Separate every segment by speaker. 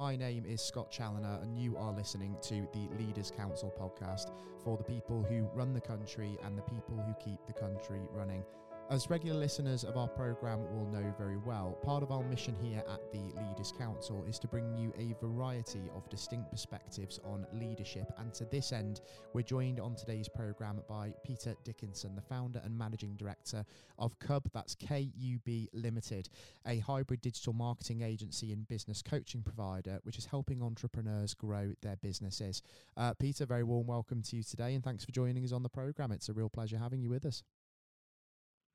Speaker 1: My name is Scott Challoner, and you are listening to the Leaders Council podcast for the people who run the country and the people who keep the country running. As regular listeners of our programme will know very well, part of our mission here at the Leaders Council is to bring you a variety of distinct perspectives on leadership. And to this end, we're joined on today's programme by Peter Dickinson, the founder and managing director of Cub, that's K U B Limited, a hybrid digital marketing agency and business coaching provider which is helping entrepreneurs grow their businesses. Uh, Peter, very warm welcome to you today, and thanks for joining us on the programme. It's a real pleasure having you with us.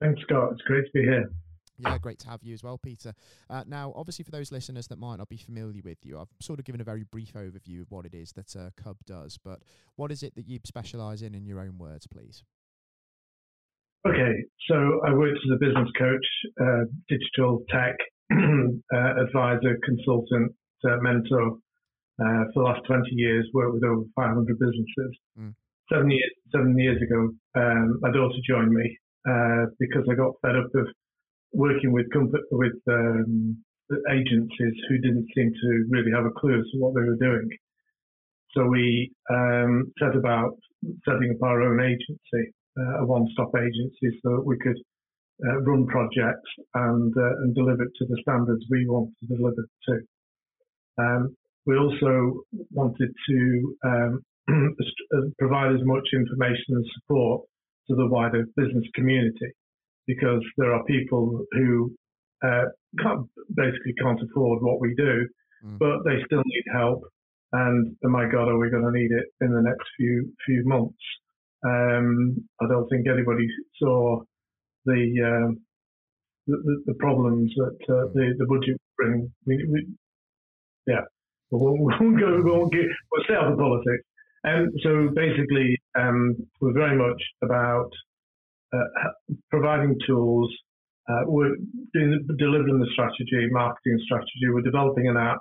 Speaker 2: Thanks, Scott. It's great to be here.
Speaker 1: Yeah, great to have you as well, Peter. Uh, now, obviously, for those listeners that might not be familiar with you, I've sort of given a very brief overview of what it is that uh, KUB does, but what is it that you specialise in, in your own words, please?
Speaker 2: Okay, so I worked as a business coach, uh, digital tech uh, advisor, consultant, uh, mentor uh, for the last 20 years, worked with over 500 businesses. Mm. Seven years, seven years ago, um, my daughter joined me uh, because I got fed up of working with with um, agencies who didn't seem to really have a clue as to what they were doing. So we um, set about setting up our own agency, uh, a one-stop agency, so that we could uh, run projects and uh, and deliver it to the standards we want to deliver to. Um, we also wanted to um, provide as much information and support to the wider business community because there are people who uh, can't, basically can't afford what we do, mm. but they still need help. And oh my God, are we going to need it in the next few few months? Um, I don't think anybody saw the uh, the, the, problems that uh, mm. the the budget bring. We, we, yeah, we won't, we won't go. We won't get. We'll stay out of politics. And so basically, um, we're very much about uh, providing tools. Uh, we're doing, delivering the strategy, marketing strategy. We're developing an app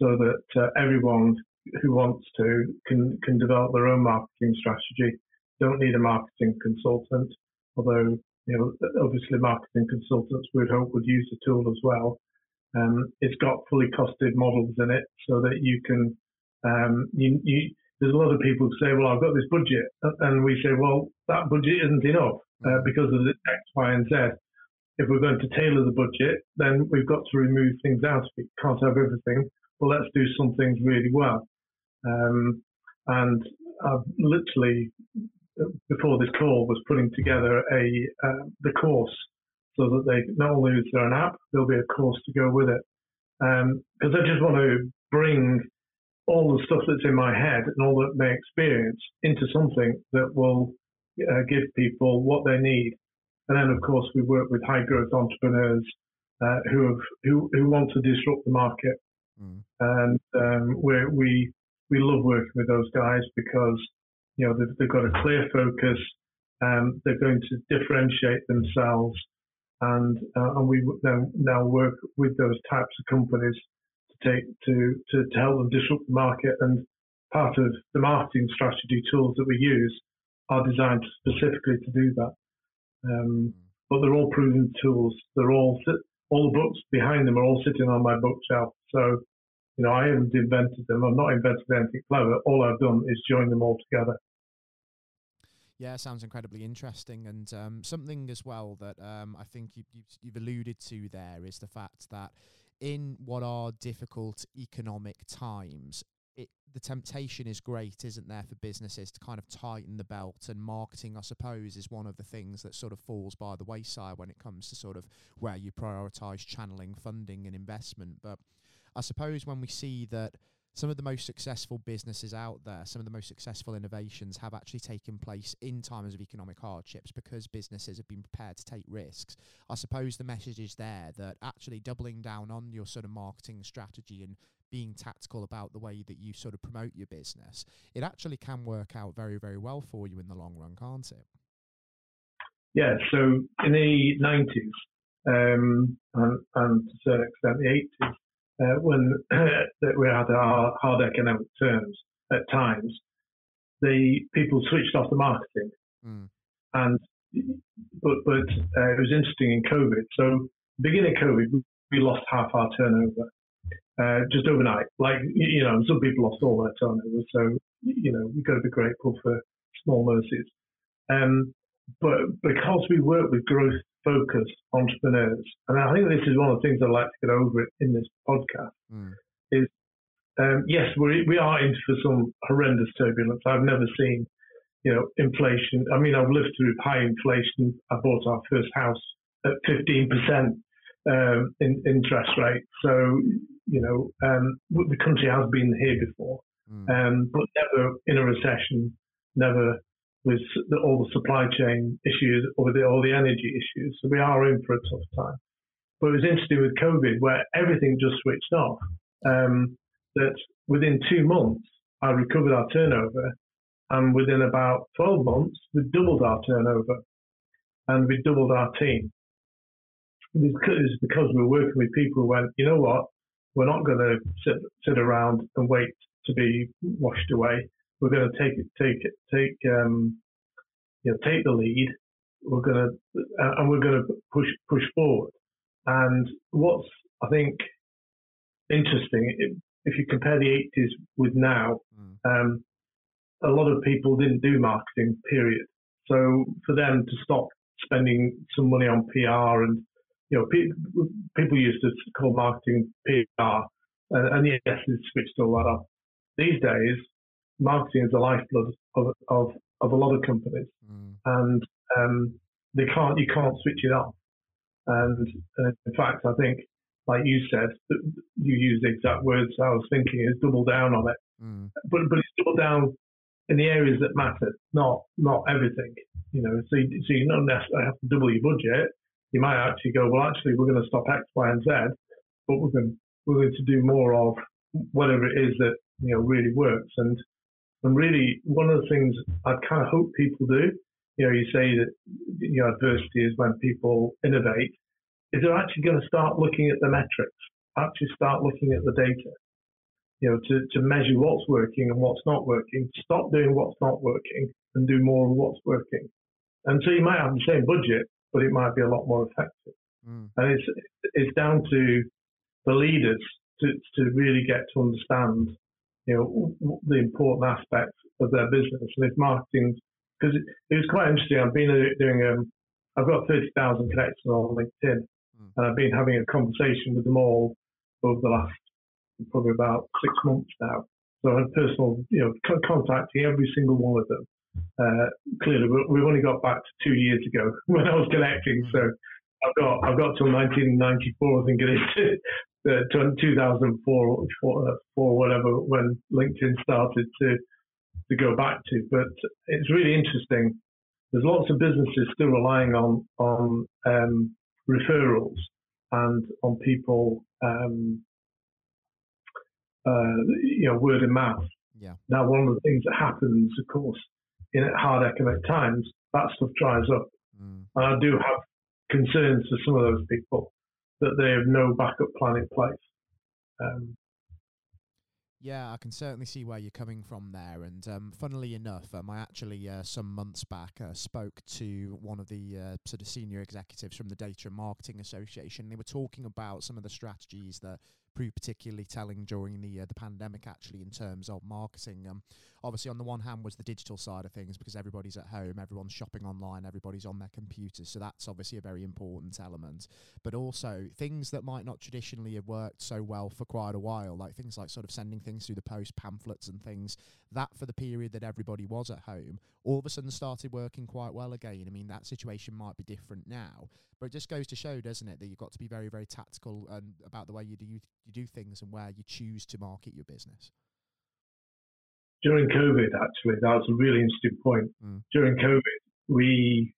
Speaker 2: so that uh, everyone who wants to can can develop their own marketing strategy. Don't need a marketing consultant, although you know obviously marketing consultants would hope would use the tool as well. Um, it's got fully costed models in it so that you can um, you, you there's a lot of people who say, well, I've got this budget. And we say, well, that budget isn't enough uh, mm. because of the X, Y, and Z. If we're going to tailor the budget, then we've got to remove things out. We can't have everything. Well, let's do some things really well. Um, and I've literally, before this call, was putting together a uh, the course so that they not only is there an app, there'll be a course to go with it. Because um, I just want to bring all the stuff that's in my head and all that my experience into something that will uh, give people what they need. And then, of course, we work with high growth entrepreneurs uh, who have who, who want to disrupt the market, mm. and um, we we love working with those guys because you know they've, they've got a clear focus, and they're going to differentiate themselves, and uh, and we then now work with those types of companies take to, to, to help them disrupt the market. And part of the marketing strategy tools that we use are designed specifically to do that. Um, but they're all proven tools. They're all all the books behind them are all sitting on my bookshelf. So, you know, I haven't invented them. I've not invented anything clever. All I've done is join them all together.
Speaker 1: Yeah, sounds incredibly interesting, and um, something as well that um, I think you, you've alluded to there is the fact that in what are difficult economic times, it, the temptation is great, isn't there, for businesses to kind of tighten the belt? And marketing, I suppose, is one of the things that sort of falls by the wayside when it comes to sort of where you prioritize channeling funding and investment. But I suppose when we see that some of the most successful businesses out there, some of the most successful innovations have actually taken place in times of economic hardships because businesses have been prepared to take risks. I suppose the message is there that actually doubling down on your sort of marketing strategy and being tactical about the way that you sort of promote your business, it actually can work out very, very well for you in the long run, can't it?
Speaker 2: Yeah, so in the 90s um, and, and to a certain extent the 80s, uh, when we had our hard economic terms at times, the people switched off the marketing, mm. and but but uh, it was interesting in COVID. So beginning of COVID, we lost half our turnover, uh, just overnight. Like you know, some people lost all their turnover, so you know we've got to be grateful for small mercies. Um, but because we work with growth focused entrepreneurs, and I think this is one of the things I'd like to get over in this podcast, mm. is um, yes, we we are in for some horrendous turbulence. I've never seen, you know, inflation. I mean, I've lived through high inflation. I bought our first house at 15% um, in interest rate. So, you know, um, the country has been here before, mm. um, but never in a recession, never with the, all the supply chain issues or the, all the energy issues. So we are in for a tough time. But it was interesting with COVID where everything just switched off. Um, that within two months, I recovered our turnover. And within about 12 months, we doubled our turnover and we doubled our team. It's because we're working with people who went, you know what, we're not going to sit, sit around and wait to be washed away. We're going to take take take, um, you know, take the lead. We're going to, uh, and we're going to push, push forward. And what's, I think, interesting, if you compare the 80s with now, mm. um, a lot of people didn't do marketing, period. So for them to stop spending some money on PR and, you know, pe- people used to call marketing PR, and, and yes, it's switched all that off. These days, marketing is the lifeblood of, of, of a lot of companies, mm. and um, they can't, you can't switch it off. And uh, in fact, I think like you said, you used the exact words I was thinking is double down on it. Mm. But but it's double down in the areas that matter, not not everything. You know, so you, so you don't necessarily have to double your budget. You might actually go, well, actually, we're going to stop X, Y, and Z, but we're going we're going to do more of whatever it is that you know really works. And and really, one of the things I kind of hope people do, you know, you say that you know adversity is when people innovate is they're actually going to start looking at the metrics, actually start looking at the data, you know, to, to measure what's working and what's not working, stop doing what's not working and do more of what's working. And so you might have the same budget, but it might be a lot more effective. Mm. And it's, it's down to the leaders to, to really get to understand, you know, the important aspects of their business. And if marketing, because it, it, was quite interesting. I've been doing, um, I've got 30,000 connections on LinkedIn. Mm. And I've been having a conversation with them all over the last probably about six months now. So I had personal, you know, contacting every single one of them. Uh, clearly, we've only got back to two years ago when I was connecting. So I've got I've got till 1994, I think it is, uh, 2004 or whatever when LinkedIn started to to go back to. But it's really interesting. There's lots of businesses still relying on on um, referrals and on people, um, uh, you know, word of mouth.
Speaker 1: Yeah.
Speaker 2: Now, one of the things that happens, of course, in hard economic times, that stuff dries up. Mm. And I do have concerns for some of those people that they have no backup plan in place. Um,
Speaker 1: yeah, I can certainly see where you're coming from there. And um, funnily enough, um, I actually, uh, some months back, uh, spoke to one of the uh, sort of senior executives from the Data and Marketing Association. They were talking about some of the strategies that proved particularly telling during the uh, the pandemic, actually, in terms of marketing. Um, obviously, on the one hand, was the digital side of things because everybody's at home, everyone's shopping online, everybody's on their computers, so that's obviously a very important element. But also things that might not traditionally have worked so well for quite a while, like things like sort of sending things through the post, pamphlets, and things. That for the period that everybody was at home, all of a sudden started working quite well again. I mean, that situation might be different now, but it just goes to show, doesn't it, that you've got to be very, very tactical and about the way you do you, you do things and where you choose to market your business.
Speaker 2: During COVID, actually, that was a really interesting point. Mm. During COVID, we,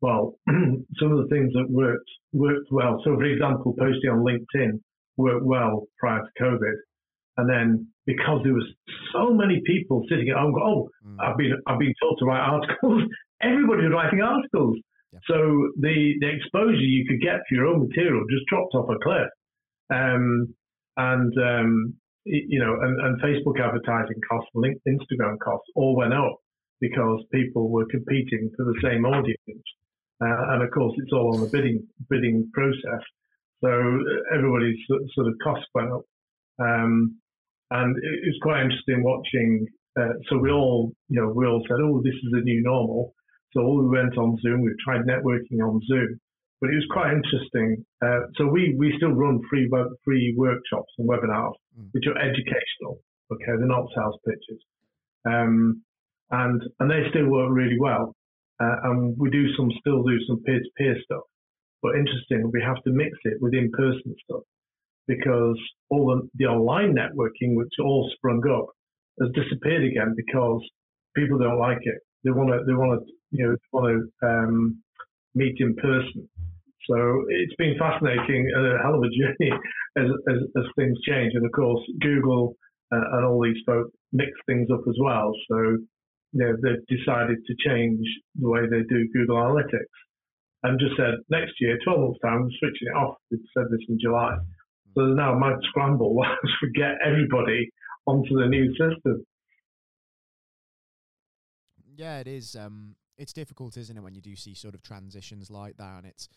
Speaker 2: well, some of the things that worked worked well. So, for example, posting on LinkedIn worked well prior to COVID, and then because there was so many people sitting at home, oh, mm. I've been I've been told to write articles. Everybody was writing articles. Yeah. So the, the exposure you could get for your own material just dropped off a cliff. Um, and, um, you know, and, and, Facebook advertising costs, link, Instagram costs all went up because people were competing for the same audience. Uh, and of course, it's all on the bidding bidding process. So everybody's sort of costs went up. Um, and it, was quite interesting watching. Uh, so we all, you know, we all said, "Oh, this is a new normal." So all we went on Zoom. We've tried networking on Zoom, but it was quite interesting. Uh, so we we still run free web, free workshops and webinars, mm. which are educational. Okay, they're not sales pitches, um, and and they still work really well. Uh, and we do some still do some peer to peer stuff. But interesting, we have to mix it with in person stuff because all the, the online networking, which all sprung up, has disappeared again because people don't like it. They want to, they want to, you know, want to um, meet in person. So it's been fascinating and a hell of a journey as, as, as things change. And of course, Google uh, and all these folks mix things up as well. So, you know, they've decided to change the way they do Google Analytics and just said next year, 12 months time, we're switching it off. They said this in July. So there's now a mad scramble to get everybody onto the new system.
Speaker 1: Yeah, it is. Um, it's difficult, isn't it, when you do see sort of transitions like that, and it's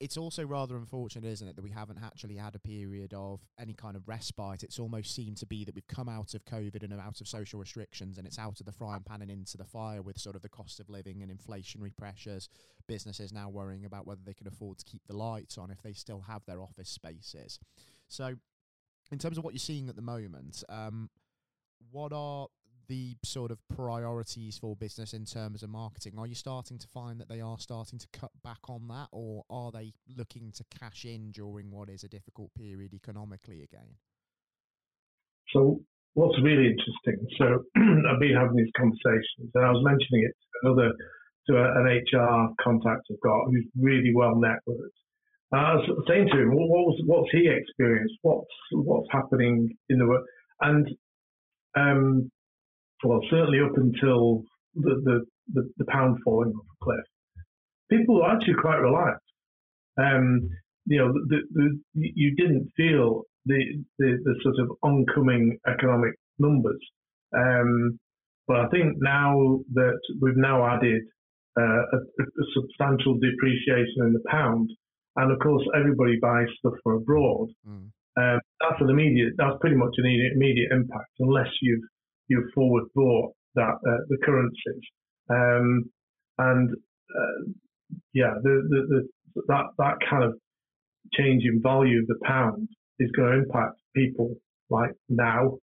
Speaker 1: it's also rather unfortunate, isn't it, that we haven't actually had a period of any kind of respite. It's almost seemed to be that we've come out of COVID and out of social restrictions and it's out of the frying pan and into the fire with sort of the cost of living and inflationary pressures. Businesses now worrying about whether they can afford to keep the lights on if they still have their office spaces. So, in terms of what you're seeing at the moment, um, what are the sort of priorities for business in terms of marketing? Are you starting to find that they are starting to cut back on that, or are they looking to cash in during what is a difficult period economically again?
Speaker 2: So, what's really interesting? So, I've been having these conversations, and I was mentioning it to another to an HR contact I've got who's really well networked. And I was saying to him, what was, what's he experienced? What's what's happening in the world? And um, well, certainly up until the, the, the, the pound falling off a cliff, people were actually quite relaxed. Um, you know, the, the, you didn't feel the, the, the sort of oncoming economic numbers. Um, but I think now that we've now added uh, a, a, substantial depreciation in the pound, and of course everybody buys stuff from abroad, mm. um, that's an immediate, that's pretty much an immediate impact unless you've you forward bought that uh, the currencies, um, and uh, yeah, the, the, the, that that kind of change in value of the pound is going to impact people like now.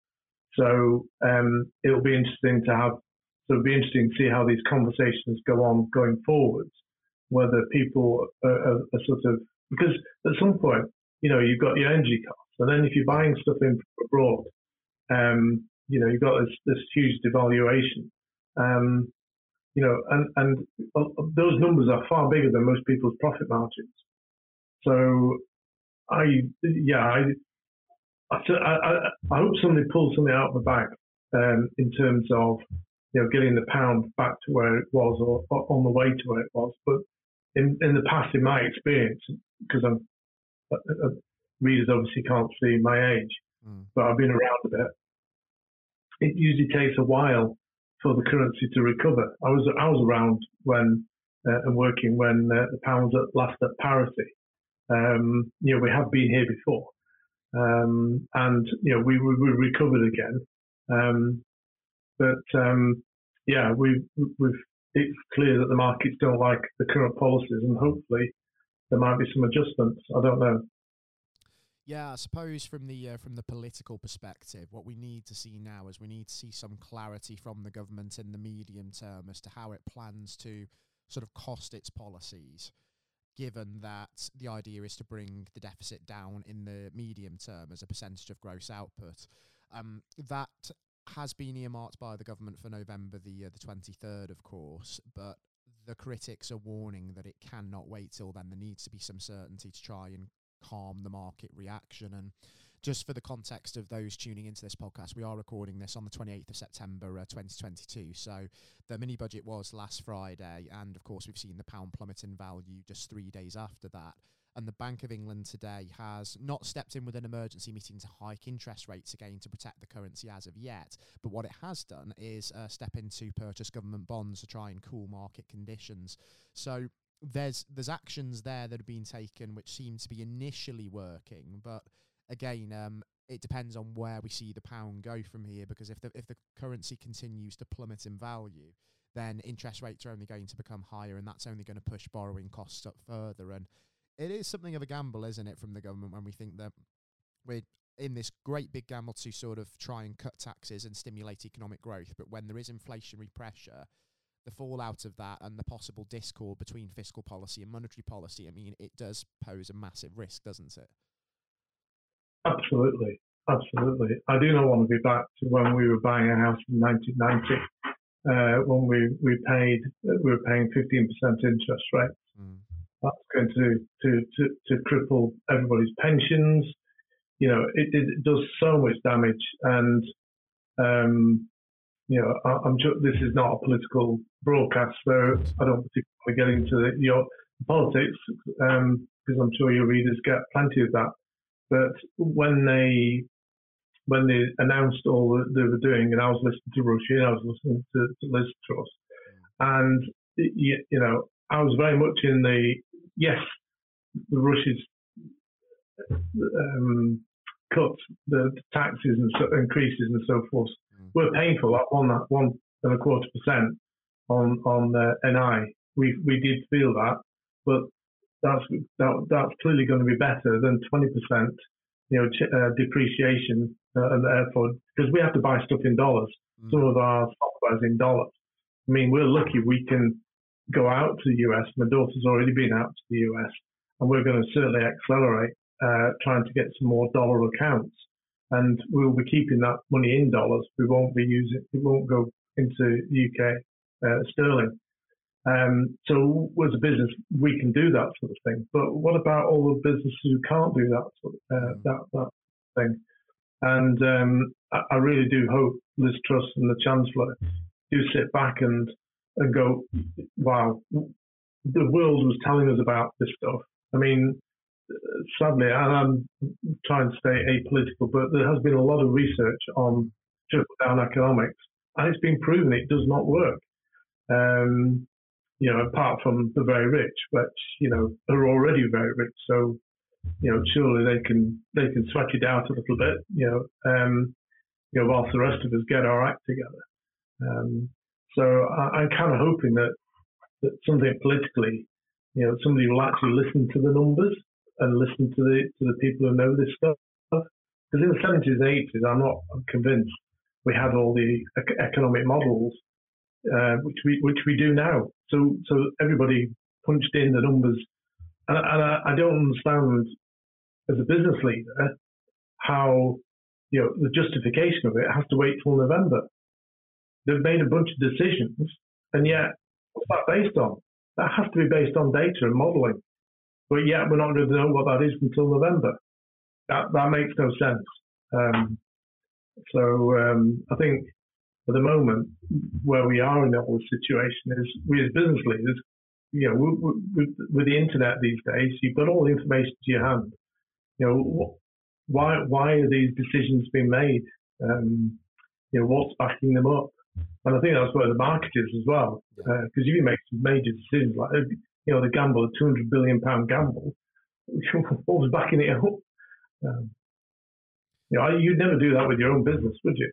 Speaker 2: So um, it'll be interesting to have. So it'll be interesting to see how these conversations go on going forwards. Whether people are, are, are sort of because at some point, you know, you've got your energy costs, and then if you're buying stuff in abroad, um, you know, you've got this, this huge devaluation. Um, you know, and, and those numbers are far bigger than most people's profit margins. So I, yeah, I, I, I, I hope somebody pulls something out of the bag um, in terms of, you know, getting the pound back to where it was or, or on the way to where it was. But in, in the past, in my experience, because I'm, uh, uh, readers obviously can't see my age, mm. but I've been around a bit it usually takes a while for the currency to recover. I was I was around when uh, and working when uh, the pound's at last at parity. Um, you know, we have been here before, um, and you know we we, we recovered again. Um, but um, yeah, we we've it's clear that the markets don't like the current policies, and hopefully there might be some adjustments. I don't know.
Speaker 1: Yeah, I suppose from the uh, from the political perspective, what we need to see now is we need to see some clarity from the government in the medium term as to how it plans to sort of cost its policies. Given that the idea is to bring the deficit down in the medium term as a percentage of gross output, um, that has been earmarked by the government for November the uh, the twenty third, of course, but the critics are warning that it cannot wait till then. There needs to be some certainty to try and calm the market reaction. And just for the context of those tuning into this podcast, we are recording this on the 28th of September uh, 2022. So the mini budget was last Friday. And of course, we've seen the pound plummet in value just three days after that. And the Bank of England today has not stepped in with an emergency meeting to hike interest rates again to protect the currency as of yet. But what it has done is uh, step in to purchase government bonds to try and cool market conditions. So there's there's actions there that have been taken which seem to be initially working, but again, um, it depends on where we see the pound go from here. Because if the if the currency continues to plummet in value, then interest rates are only going to become higher, and that's only going to push borrowing costs up further. And it is something of a gamble, isn't it, from the government when we think that we're in this great big gamble to sort of try and cut taxes and stimulate economic growth. But when there is inflationary pressure, the fallout of that and the possible discord between fiscal policy and monetary policy, I mean, it does pose a massive risk, doesn't it?
Speaker 2: Absolutely. Absolutely. I do not want to be back to when we were buying a house in 1990, uh, when we, we paid, we were paying 15% interest rates. Mm. That's going to, to, to, to cripple everybody's pensions. You know, it, it does so much damage. And, um, you know, I, am this is not a political broadcast, so I don't particularly get into your politics because um, I'm sure your readers get plenty of that. But when they when they announced all that they were doing, and I was listening to Rishi, I was listening to, to Liz Truss, and you, you know, I was very much in the yes, the Rishi's um, the taxes and so, increases and so forth were painful. That one, one and a quarter percent on on uh, NI, we we did feel that, but that's that, that's clearly going to be better than 20 percent, you know, uh, depreciation, uh, and therefore because we have to buy stuff in dollars. Mm. Some of our software is in dollars. I mean, we're lucky we can go out to the US. My daughter's already been out to the US, and we're going to certainly accelerate uh, trying to get some more dollar accounts. And we'll be keeping that money in dollars. We won't be using it, won't go into UK uh, sterling. Um, so as a business, we can do that sort of thing. But what about all the businesses who can't do that sort of, uh, mm. that, that thing? And um, I, I, really do hope Liz Truss and the Chancellor do sit back and and go, wow, the world was telling us about this stuff. I mean, sadly, and I'm trying to stay apolitical, but there has been a lot of research on trickle down economics, and it's been proven it does not work. Um, you know, apart from the very rich, which you know are already very rich, so you know surely they can they can sweat it out a little bit, you know, um, you know, whilst the rest of us get our act together. Um, so I, am kind of hoping that that something politically, you know, somebody will actually listen to the numbers and listen to the to the people who know this stuff. Because in the 70s and 80s, I'm not convinced we had all the economic models uh, which we which we do now. So so everybody punched in the numbers, and, and I, I, don't understand as a business leader how you know the justification of it has to wait till November. They've made a bunch of decisions, and yet what's that based on? That has to be based on data and modelling. But yet we're not going to know what that is until November. That that makes no sense. Um, so um, I think at the moment where we are in that whole situation is we as business leaders, you know, with, with the internet these days, you've got all the information to your hand. You know, why why are these decisions being made? Um, you know, what's backing them up? And I think that's where the market is as well. Because uh, if you can make some major decisions like you know, the gamble, a 200 billion pound gamble, what was backing it up? Um, you know, you'd never do that with your own business, would you?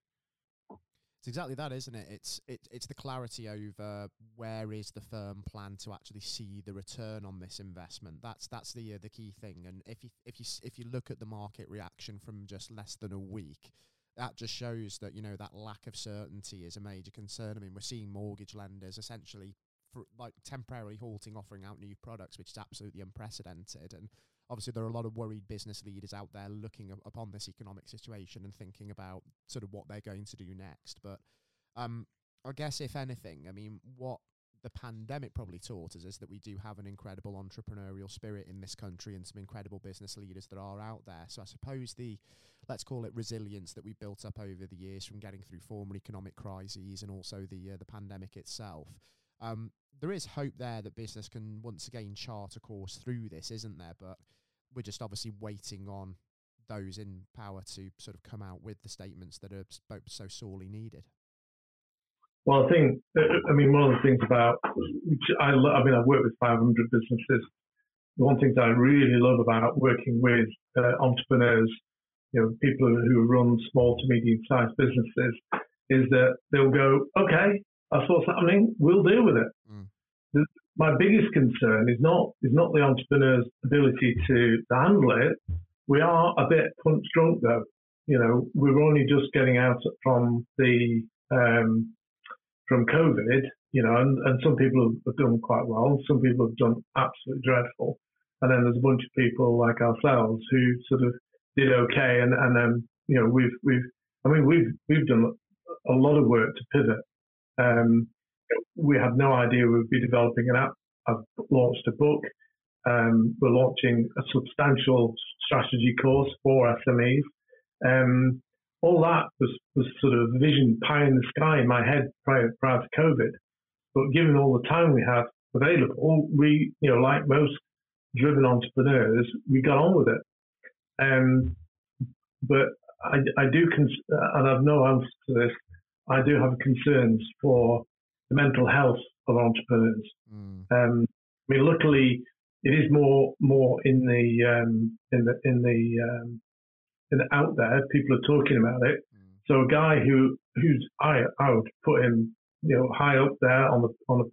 Speaker 1: It's exactly that, isn't it? It's it, it's the clarity over where is the firm plan to actually see the return on this investment. That's that's the uh, the key thing. And if you if you if you look at the market reaction from just less than a week, that just shows that you know that lack of certainty is a major concern. I mean, we're seeing mortgage lenders essentially for like temporarily halting offering out new products, which is absolutely unprecedented. And obviously, there are a lot of worried business leaders out there looking up upon this economic situation and thinking about sort of what they're going to do next. But um, I guess, if anything, I mean, what the pandemic probably taught us is that we do have an incredible entrepreneurial spirit in this country and some incredible business leaders that are out there. So I suppose the, let's call it resilience that we built up over the years from getting through former economic crises and also the uh, the pandemic itself um, there is hope there that business can once again chart a course through this, isn't there? But we're just obviously waiting on those in power to sort of come out with the statements that are so sorely needed.
Speaker 2: Well, I think, I mean, one of the things about, I, I mean, I've worked with 500 businesses. One thing that I really love about working with uh, entrepreneurs you know, people who run small to medium sized businesses is that they'll go, okay, that's what's something, We'll deal with it. Mm. The, my biggest concern is not is not the entrepreneur's ability to, to handle it. We are a bit punch drunk though. You know, we're only just getting out from the um, from COVID. You know, and, and some people have done quite well. Some people have done absolutely dreadful. And then there's a bunch of people like ourselves who sort of did okay. And and then you know we've we've I mean we've we've done a lot of work to pivot. Um, we had no idea we'd be developing an app. I've launched a book. Um, we're launching a substantial strategy course for SMEs. Um, all that was, was sort of vision pie in the sky in my head prior, prior to COVID. But given all the time we had available, we, you know, like most driven entrepreneurs, we got on with it. Um, but I, I do, cons- and I've no answer to this, I do have concerns for the mental health of entrepreneurs. Mm. Um, I mean, luckily, it is more more in the um, in the in the um, in the out there. People are talking about it. Mm. So a guy who who's I I would put him you know high up there on the on a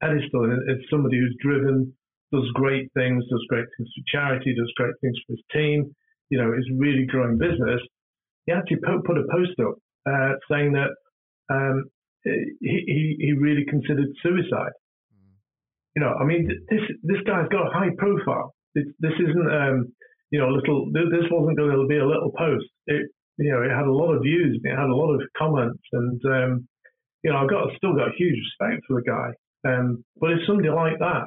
Speaker 2: pedestal is somebody who's driven, does great things, does great things for charity, does great things for his team. You know, is really growing business. He actually put a post up uh, saying that um, he, he really considered suicide. Mm. You know, I mean, this this guy's got a high profile. It, this isn't, um, you know, a little. This wasn't going to be a little post. It, you know, it had a lot of views. It had a lot of comments, and um, you know, I've got still got huge respect for the guy. Um, but if somebody like that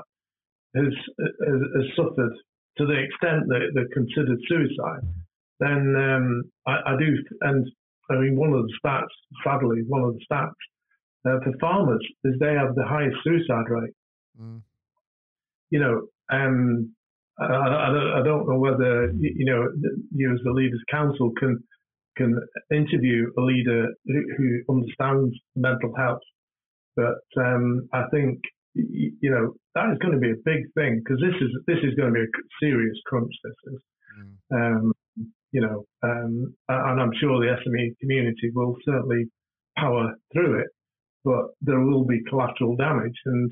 Speaker 2: has, has, has suffered to the extent that they're considered suicide, then um, I, I, do. And I mean, one of the stats, sadly, one of the stats uh, for farmers is they have the highest suicide rate. Mm. You know, um, I, I, I, don't know whether you know you as the leaders council can can interview a leader who, who understands mental health, but um, I think you know that is going to be a big thing because this is this is going to be a serious crunch. This is. Mm. Um, you know, um, and I'm sure the SME community will certainly power through it, but there will be collateral damage, and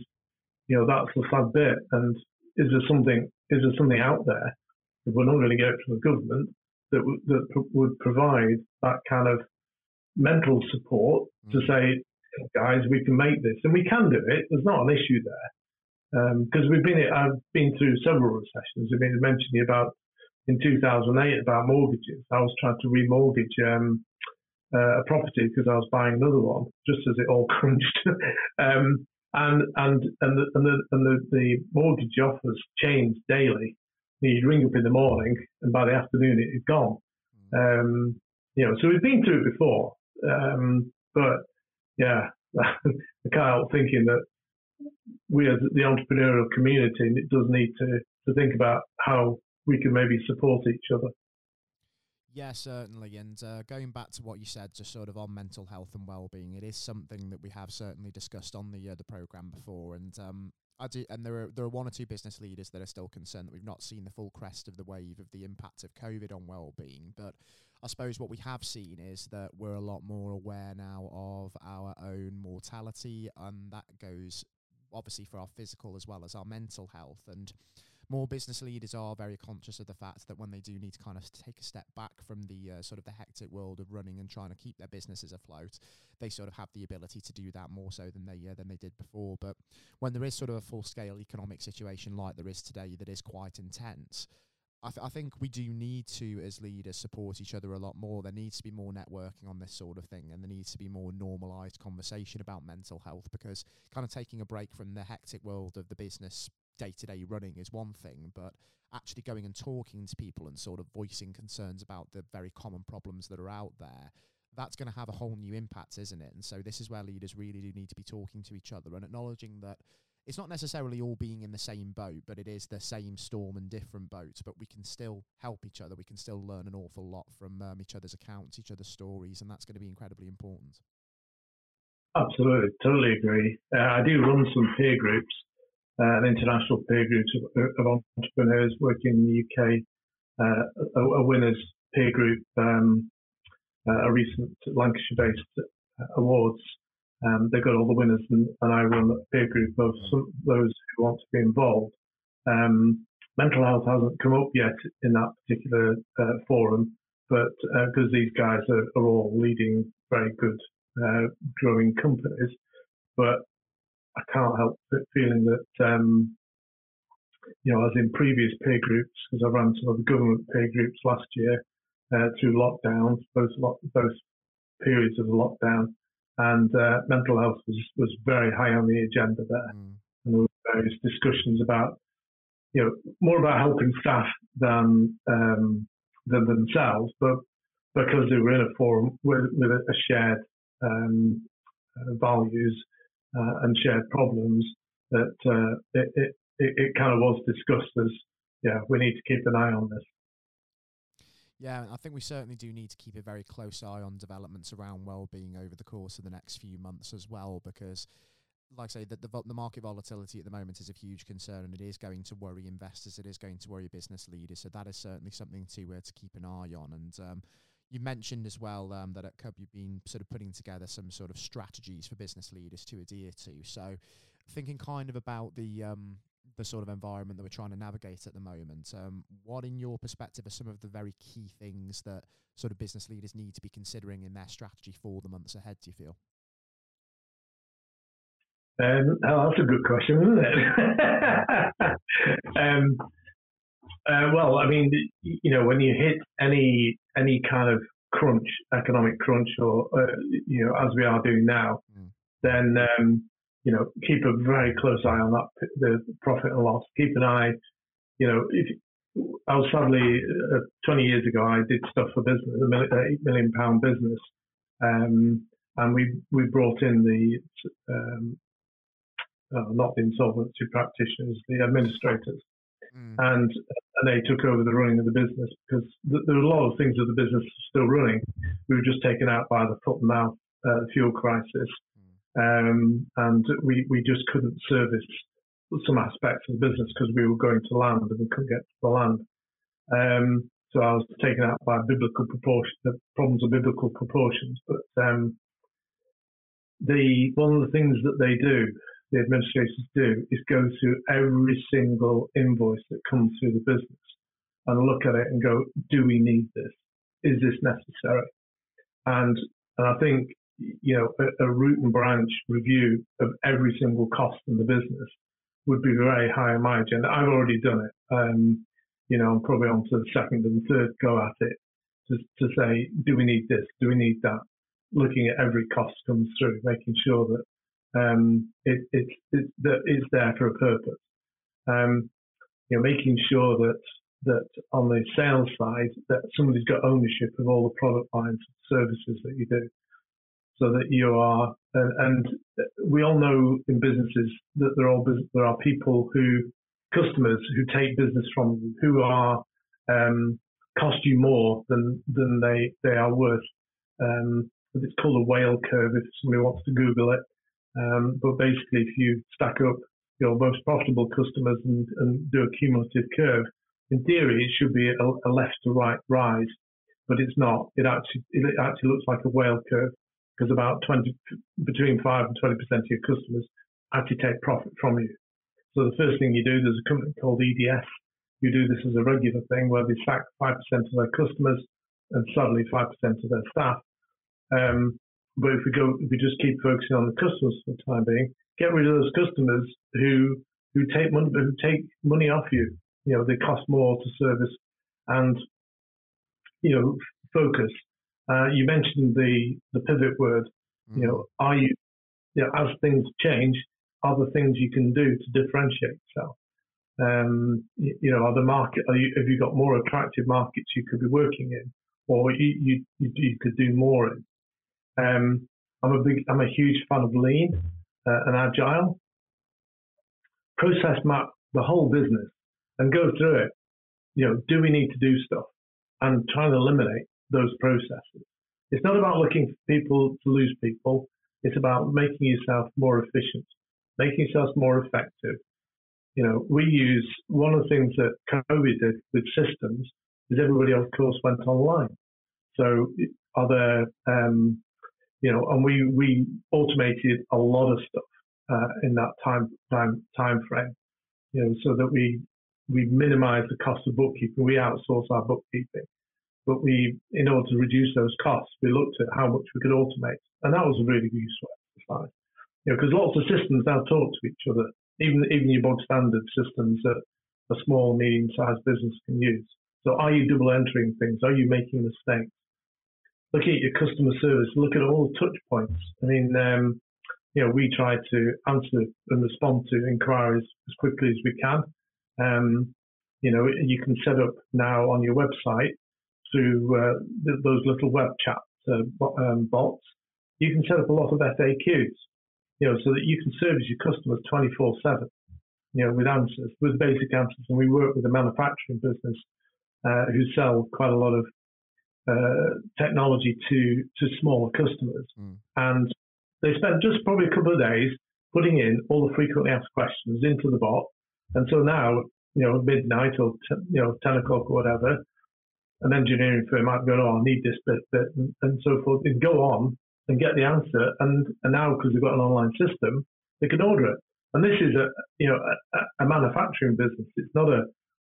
Speaker 2: you know that's the sad bit. And is there something is there something out there if we're not going to get it from the government that w- that p- would provide that kind of mental support mm. to say, guys, we can make this, and we can do it. There's not an issue there because um, we've been I've been through several recessions. I've been mentioning about in 2008 about mortgages. I was trying to remortgage um, uh, a property because I was buying another one just as it all crunched. um, and and and the, and, the, and the, the mortgage offers changed daily. You'd ring up in the morning, and by the afternoon it had gone. Mm. Um, you know, so we've been through it before, um, but yeah, I can't help thinking that we as the entrepreneurial community it does need to to think about how we can maybe support each other.
Speaker 1: Yeah, certainly. And uh, going back to what you said, just sort of on mental health and well-being, it is something that we have certainly discussed on the uh, the program before. And um, I do, and there are there are one or two business leaders that are still concerned that we've not seen the full crest of the wave of the impact of COVID on well-being. But I suppose what we have seen is that we're a lot more aware now of our own mortality, and that goes obviously for our physical as well as our mental health. And more business leaders are very conscious of the fact that when they do need to kind of take a step back from the uh, sort of the hectic world of running and trying to keep their businesses afloat, they sort of have the ability to do that more so than they uh, than they did before. But when there is sort of a full scale economic situation like there is today, that is quite intense. I, th- I, think we do need to, as leaders, support each other a lot more. There needs to be more networking on this sort of thing, and there needs to be more normalised conversation about mental health because kind of taking a break from the hectic world of the business day to day running is one thing, but actually going and talking to people and sort of voicing concerns about the very common problems that are out there, that's going to have a whole new impact, isn't it? And so this is where leaders really do need to be talking to each other and acknowledging that it's not necessarily all being in the same boat, but it is the same storm and different boats. But we can still help each other. We can still learn an awful lot from um, each other's accounts, each other's stories, and that's going to be incredibly important.
Speaker 2: Absolutely, totally agree. Uh, I do run some peer groups uh, an international peer group of, of, entrepreneurs working in the UK uh, are, are, winners peer group, um, uh, a recent Lancashire-based awards. Um, they've got all the winners, and, and, I run a peer group of some, those who want to be involved. Um, mental health hasn't come up yet in that particular uh, forum, but because uh, these guys are, are, all leading very good, uh, growing companies, but I can't help feeling that um, you know, as in previous peer groups, because I ran some of the government peer groups last year uh, through lockdowns, both both periods of the lockdown, and uh, mental health was was very high on the agenda there. Mm. And there were various discussions about, you know, more about helping staff than um, than themselves, but because they were in a forum with, with a shared um, uh, values uh, and shared problems, that uh, it, it, it, kind of was discussed as, yeah, we need to keep an eye on this.
Speaker 1: Yeah, I think we certainly do need to keep a very close eye on developments around well-being over the course of the next few months as well, because, like I say, the, the, the market volatility at the moment is a huge concern, and it is going to worry investors. It is going to worry business leaders. So that is certainly something to uh, to keep an eye on. And um, you mentioned as well um, that at Cub you've been sort of putting together some sort of strategies for business leaders to adhere to. So, thinking kind of about the um, the sort of environment that we're trying to navigate at the moment. Um, what, in your perspective, are some of the very key things that sort of business leaders need to be considering in their strategy for the months ahead? Do you feel?
Speaker 2: Um, oh, that's a good question, isn't it? um, uh, well, I mean, you know, when you hit any any kind of crunch, economic crunch, or uh, you know, as we are doing now, mm. then um, you know, keep a very close eye on that, the profit and loss. Keep an eye, you know, if I was sadly, uh, 20 years ago, I did stuff for business, a million, eight million pound business. Um, and we, we brought in the, um, uh, not the insolvency practitioners, the administrators. Mm. And, and they took over the running of the business because th- there were a lot of things of the business still running. We were just taken out by the foot and mouth uh, fuel crisis um, and we, we just couldn't service some aspects of the business because we were going to land and we couldn't get to the land. Um, so I was taken out by biblical proportion, the problems of biblical proportions. But um, the one of the things that they do, the administrators do, is go through every single invoice that comes through the business and look at it and go, do we need this? Is this necessary? And and I think you know, a, a, root and branch review of every single cost in the business would be very high on my agenda. I've already done it. Um, you know, I'm probably on to the second and third go at it to, to say, do we need this? Do we need that? Looking at every cost comes through, making sure that um, it, it, it, that it's there for a purpose. Um, you know, making sure that that on the sales side that somebody's got ownership of all the product lines and services that you do so that you are, and, we all know in businesses that there are there are people who customers who take business from you who are um, cost you more than than they they are worth. Um, it's called a whale curve if somebody wants to Google it. Um, but basically, if you stack up your most profitable customers and, and do a cumulative curve, in theory, it should be a, a left to right rise, but it's not. It actually it actually looks like a whale curve because about 20, between 5 and 20% of your customers actually take profit from you. So the first thing you do, there's a company called EDS. You do this as a regular thing where they sack 5% of their customers and suddenly 5% of their staff. Um, but if we go, if we just keep focusing on the customers for the time being, get rid of those customers who who take money who take money off you. You know, they cost more to service, and you know, focus uh, you mentioned the, the pivot word. Mm. You know, are you, you know, as things change, are there things you can do to differentiate yourself? Um, you, you, know, are the market, are you, have you got more attractive markets you could be working in, or you, you, you could do more in? Um, I'm a big, I'm a huge fan of lean uh, and agile. Process map the whole business and go through it. You know, do we need to do stuff and try and eliminate those processes. It's not about looking for people to lose people. It's about making yourself more efficient, making yourself more effective. You know, we use one of the things that COVID did with systems is everybody, of course, went online. So are there, um, you know, and we we automated a lot of stuff uh, in that time time time frame, you know, so that we we minimise the cost of bookkeeping. We outsource our bookkeeping, but we, in order to reduce those costs, we looked at how much we could automate, and that was a really useful exercise. You know, because lots of systems now talk to each other, even even your bog standard systems that a small, medium-sized business can use. So, are you double entering things? Are you making mistakes? Looking at your customer service, look at all the touch points. I mean, um, you know, we try to answer and respond to inquiries as quickly as we can. Um, you know, you can set up now on your website through uh, th- those little web chat uh, um, bots. You can set up a lot of FAQs, you know, so that you can service your customers 24/7, you know, with answers, with basic answers. And we work with a manufacturing business uh, who sell quite a lot of uh, technology to to smaller customers, mm. and they spent just probably a couple of days putting in all the frequently asked questions into the bot and so now, you know, midnight or t- you know, ten o'clock or whatever, an engineering firm might go, "Oh, I need this bit, bit," and, and so forth, and go on and get the answer. And and now because they've got an online system, they can order it. And this is a you know a, a manufacturing business. It's not a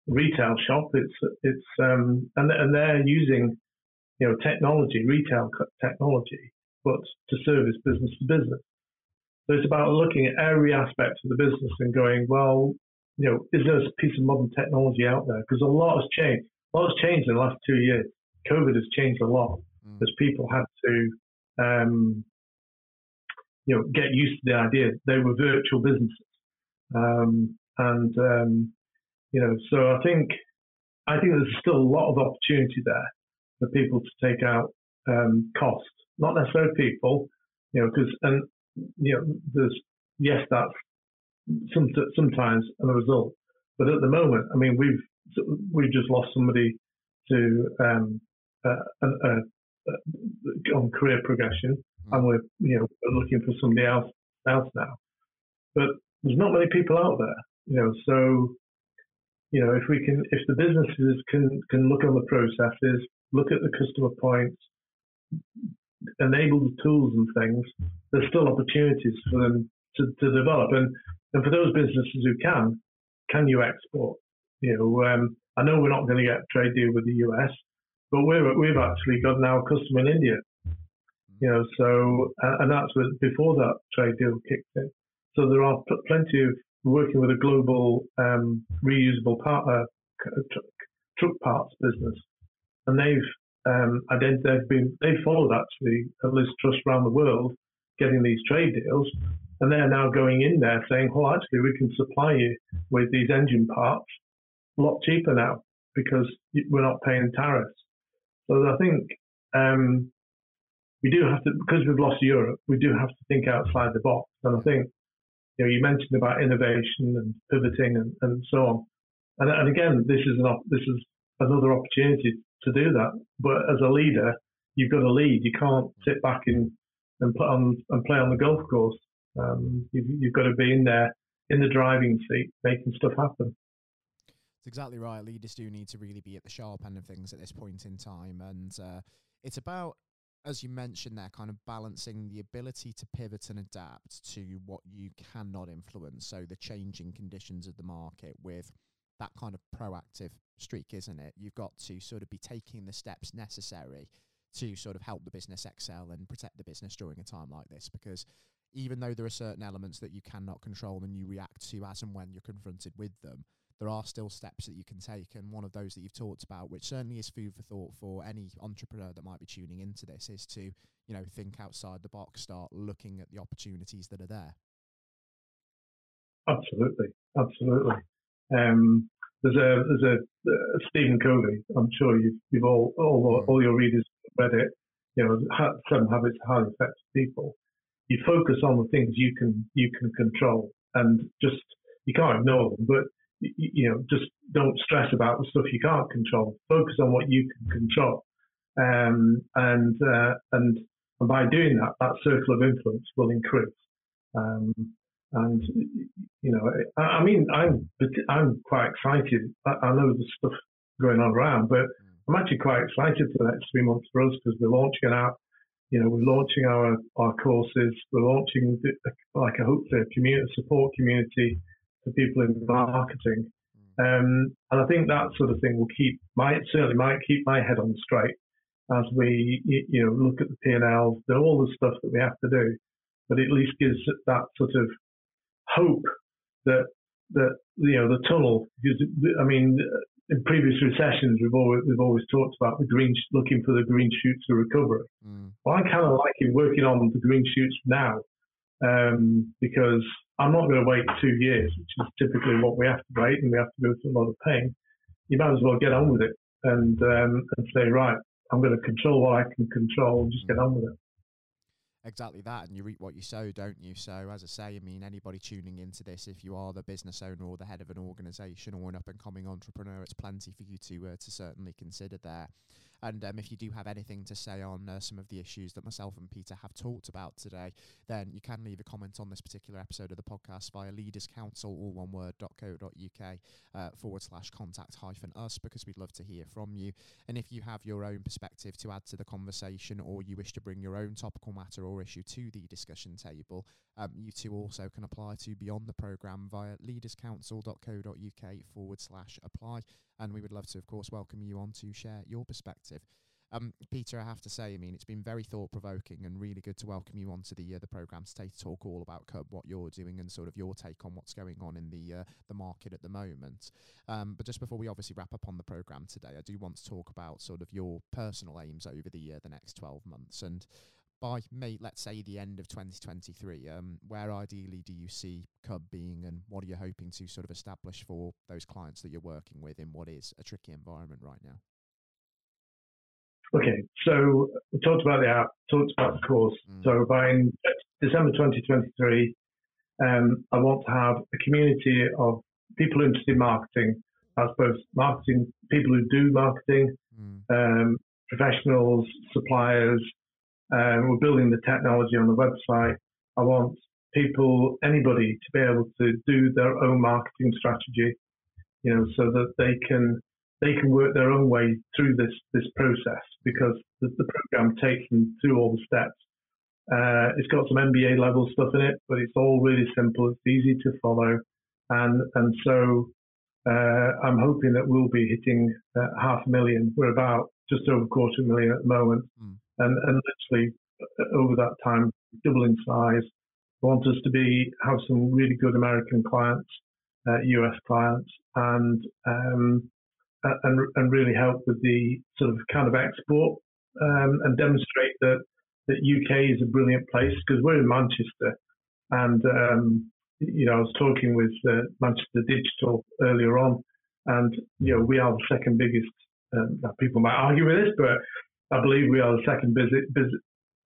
Speaker 2: retail shop. It's it's um and and they're using you know technology, retail technology, but to service business to business. So it's about looking at every aspect of the business and going, well, you know, is there a piece of modern technology out there? Because a lot has changed. A lot has changed in the last two years. COVID has changed a lot mm. as people had to, um, you know, get used to the idea they were virtual businesses. Um, and, um, you know, so I think, I think there's still a lot of opportunity there for people to take out um, cost, not necessarily people, you know, because, and, you know, there's, yes, that's some, sometimes a result. But at the moment, I mean, we've we've just lost somebody to um, uh, uh, on career progression, mm. and we're you know looking for somebody else else now. But there's not many people out there, you know. So you know, if we can, if the businesses can can look on the processes, look at the customer points, enable the tools and things, there's still opportunities for them to, to develop. And and for those businesses who can, can you export? You know, um, I know we're not going to get a trade deal with the US, but we're, we've actually got now a customer in India. You know, so and that's before that trade deal kicked in. So there are plenty of working with a global um, reusable part, uh, truck parts business, and they've um, they've been they've followed actually at Liz Truss around the world getting these trade deals, and they're now going in there saying, well, actually, we can supply you with these engine parts a lot cheaper now because we're not paying tariffs. So I think um, we do have to, because we've lost Europe, we do have to think outside the box. And I think, you know, you mentioned about innovation and pivoting and, and so on. And, and again, this is an this is another opportunity to do that. But as a leader, you've got to lead. You can't sit back and and put on and play on the golf course. Um, you've, you've got to be in there in the driving seat, making stuff happen.
Speaker 1: That's exactly right. Leaders do need to really be at the sharp end of things at this point in time, and uh, it's about, as you mentioned there, kind of balancing the ability to pivot and adapt to what you cannot influence. So the changing conditions of the market with that kind of proactive streak, isn't it? You've got to sort of be taking the steps necessary to sort of help the business excel and protect the business during a time like this because even though there are certain elements that you cannot control and you react to as and when you're confronted with them, there are still steps that you can take. And one of those that you've talked about, which certainly is food for thought for any entrepreneur that might be tuning into this, is to, you know, think outside the box, start looking at the opportunities that are there.
Speaker 2: Absolutely. Absolutely. Um, there's a there's a uh, Stephen Covey. I'm sure you've you've all all mm. all your readers read it. You know, Seven Habits of Highly Effective People you focus on the things you can you can control and just you can't ignore them, but you, you know just don't stress about the stuff you can't control. Focus on what you can control, um, and uh, and and by doing that, that circle of influence will increase. Um, and you know, I, I, mean, I'm I'm quite excited. I, I know there's stuff going on around, but I'm actually quite excited for the next three months for us because we're launching out. You know, we're launching our, our courses. We're launching like a hopefully a community support community for people in marketing. Um, and I think that sort of thing will keep might certainly might keep my head on straight as we you know look at the P&Ls, all the stuff that we have to do, but at least gives that sort of hope that that you know the tunnel. Because I mean, in previous recessions, we've always we've always talked about the green looking for the green shoots of recovery. Mm. Well, I kind of like working on the green shoots now um, because I'm not going to wait two years, which is typically what we have to wait, and we have to go through a lot of pain. You might as well get on with it and um, and say, right, I'm going to control what I can control and just get on with it
Speaker 1: exactly that and you reap what you sow don't you? So as i say i mean anybody tuning into this if you are the business owner or the head of an organization or an up and coming entrepreneur it's plenty for you to uh, to certainly consider there and um, if you do have anything to say on uh, some of the issues that myself and Peter have talked about today, then you can leave a comment on this particular episode of the podcast via Leaders Council, all one word, .co.uk uh, forward slash contact hyphen us, because we'd love to hear from you. And if you have your own perspective to add to the conversation or you wish to bring your own topical matter or issue to the discussion table, um, you too also can apply to Beyond the Programme via leaderscouncil.co.uk forward slash apply. And we would love to, of course, welcome you on to share your perspective. Um, Peter, I have to say, I mean, it's been very thought provoking and really good to welcome you onto the uh, the program today to talk all about KUB, what you're doing, and sort of your take on what's going on in the uh, the market at the moment. Um, but just before we obviously wrap up on the program today, I do want to talk about sort of your personal aims over the uh, the next 12 months and by May, let's say the end of 2023, um, where ideally do you see KUB being, and what are you hoping to sort of establish for those clients that you're working with in what is a tricky environment right now?
Speaker 2: Okay, so we talked about the app, talked about the course. Mm. So by December 2023, um, I want to have a community of people interested in marketing, as both marketing people who do marketing, mm. um, professionals, suppliers, um, we're building the technology on the website. I want people, anybody, to be able to do their own marketing strategy, you know, so that they can they can work their own way through this this process because the, the program takes them through all the steps. Uh, it's got some MBA level stuff in it, but it's all really simple. It's easy to follow, and and so uh, I'm hoping that we'll be hitting uh, half a million. We're about just over a quarter million at the moment. Mm and, and literally uh, over that time double in size. want us to be have some really good American clients, uh, US clients, and um, and and really help with the sort of kind of export um, and demonstrate that that UK is a brilliant place because we're in Manchester, and um, you know I was talking with uh, Manchester Digital earlier on, and you know we are the second biggest. Um, people might argue with this, but I believe we are the second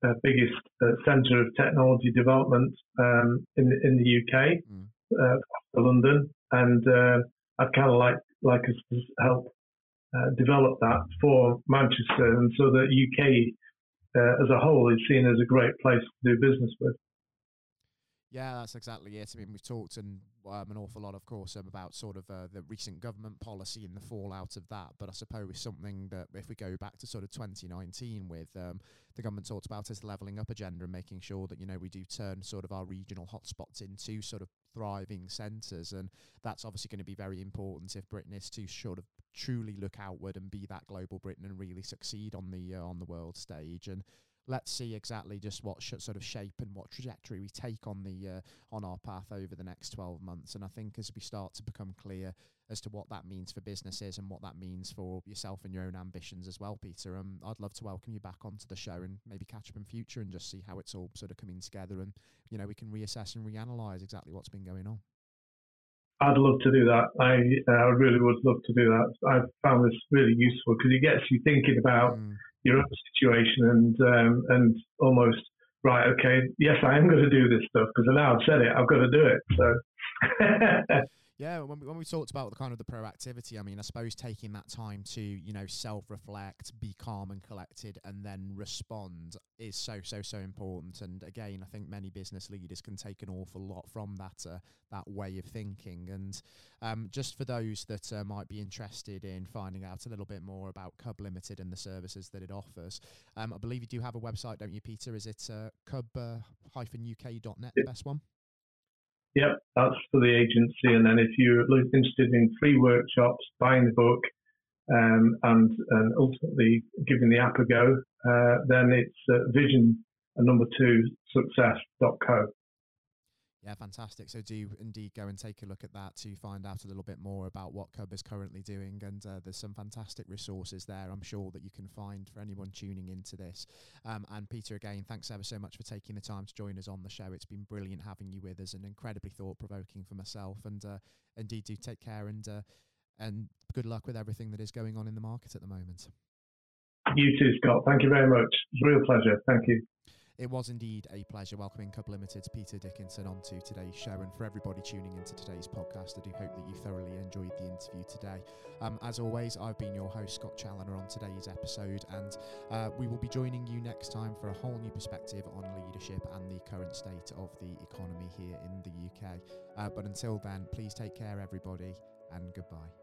Speaker 2: uh, biggest uh, centre of technology development um, in in the UK, mm. uh, London, and uh, I'd kind of like like us to help uh, develop that for Manchester, and so that UK uh, as a whole is seen as a great place to do business with.
Speaker 1: Yeah, that's exactly it. I mean, we've talked and um, an awful lot, of course, um, about sort of uh, the recent government policy and the fallout of that. But I suppose something that, if we go back to sort of 2019, with um, the government talked about is levelling up agenda and making sure that you know we do turn sort of our regional hotspots into sort of thriving centres, and that's obviously going to be very important if Britain is to sort of truly look outward and be that global Britain and really succeed on the uh, on the world stage. And let's see exactly just what sh- sort of shape and what trajectory we take on the uh, on our path over the next 12 months and i think as we start to become clear as to what that means for businesses and what that means for yourself and your own ambitions as well peter um, i'd love to welcome you back onto the show and maybe catch up in future and just see how it's all sort of coming together and you know we can reassess and reanalyze exactly what's been going on
Speaker 2: I'd love to do that. I uh, really would love to do that. I've found this really useful because it gets you thinking about mm own situation and um, and almost right, okay, yes, I am going to do this stuff because now I've said it, I've got to do it. So.
Speaker 1: Yeah, when we, when we talked about the kind of the proactivity, I mean, I suppose taking that time to you know self-reflect, be calm and collected, and then respond is so so so important. And again, I think many business leaders can take an awful lot from that uh, that way of thinking. And um, just for those that uh, might be interested in finding out a little bit more about KUB Limited and the services that it offers, um, I believe you do have a website, don't you, Peter? Is it uh, kub-uk.net, the best one?
Speaker 2: Yep, that's for the agency. And then if you're interested in free workshops, buying the book, um, and, and ultimately giving the app a go, uh, then it's uh, vision number two success.co.
Speaker 1: Yeah, fantastic. So do indeed go and take a look at that to find out a little bit more about what KUB is currently doing. And uh, there's some fantastic resources there, I'm sure, that you can find for anyone tuning into this. Um, and Peter, again, thanks ever so much for taking the time to join us on the show. It's been brilliant having you with us and incredibly thought provoking for myself. And uh, indeed, do take care and uh, and good luck with everything that is going on in the market at the moment.
Speaker 2: You too, Scott. Thank you very much. It's a real pleasure. Thank you.
Speaker 1: It was indeed a pleasure welcoming KUB Limited's Peter Dickinson onto today's show. And for everybody tuning into today's podcast, I do hope that you thoroughly enjoyed the interview today. Um, as always, I've been your host, Scott Challoner, on today's episode, and uh, we will be joining you next time for a whole new perspective on leadership and the current state of the economy here in the UK. Uh, but until then, please take care, everybody, and goodbye.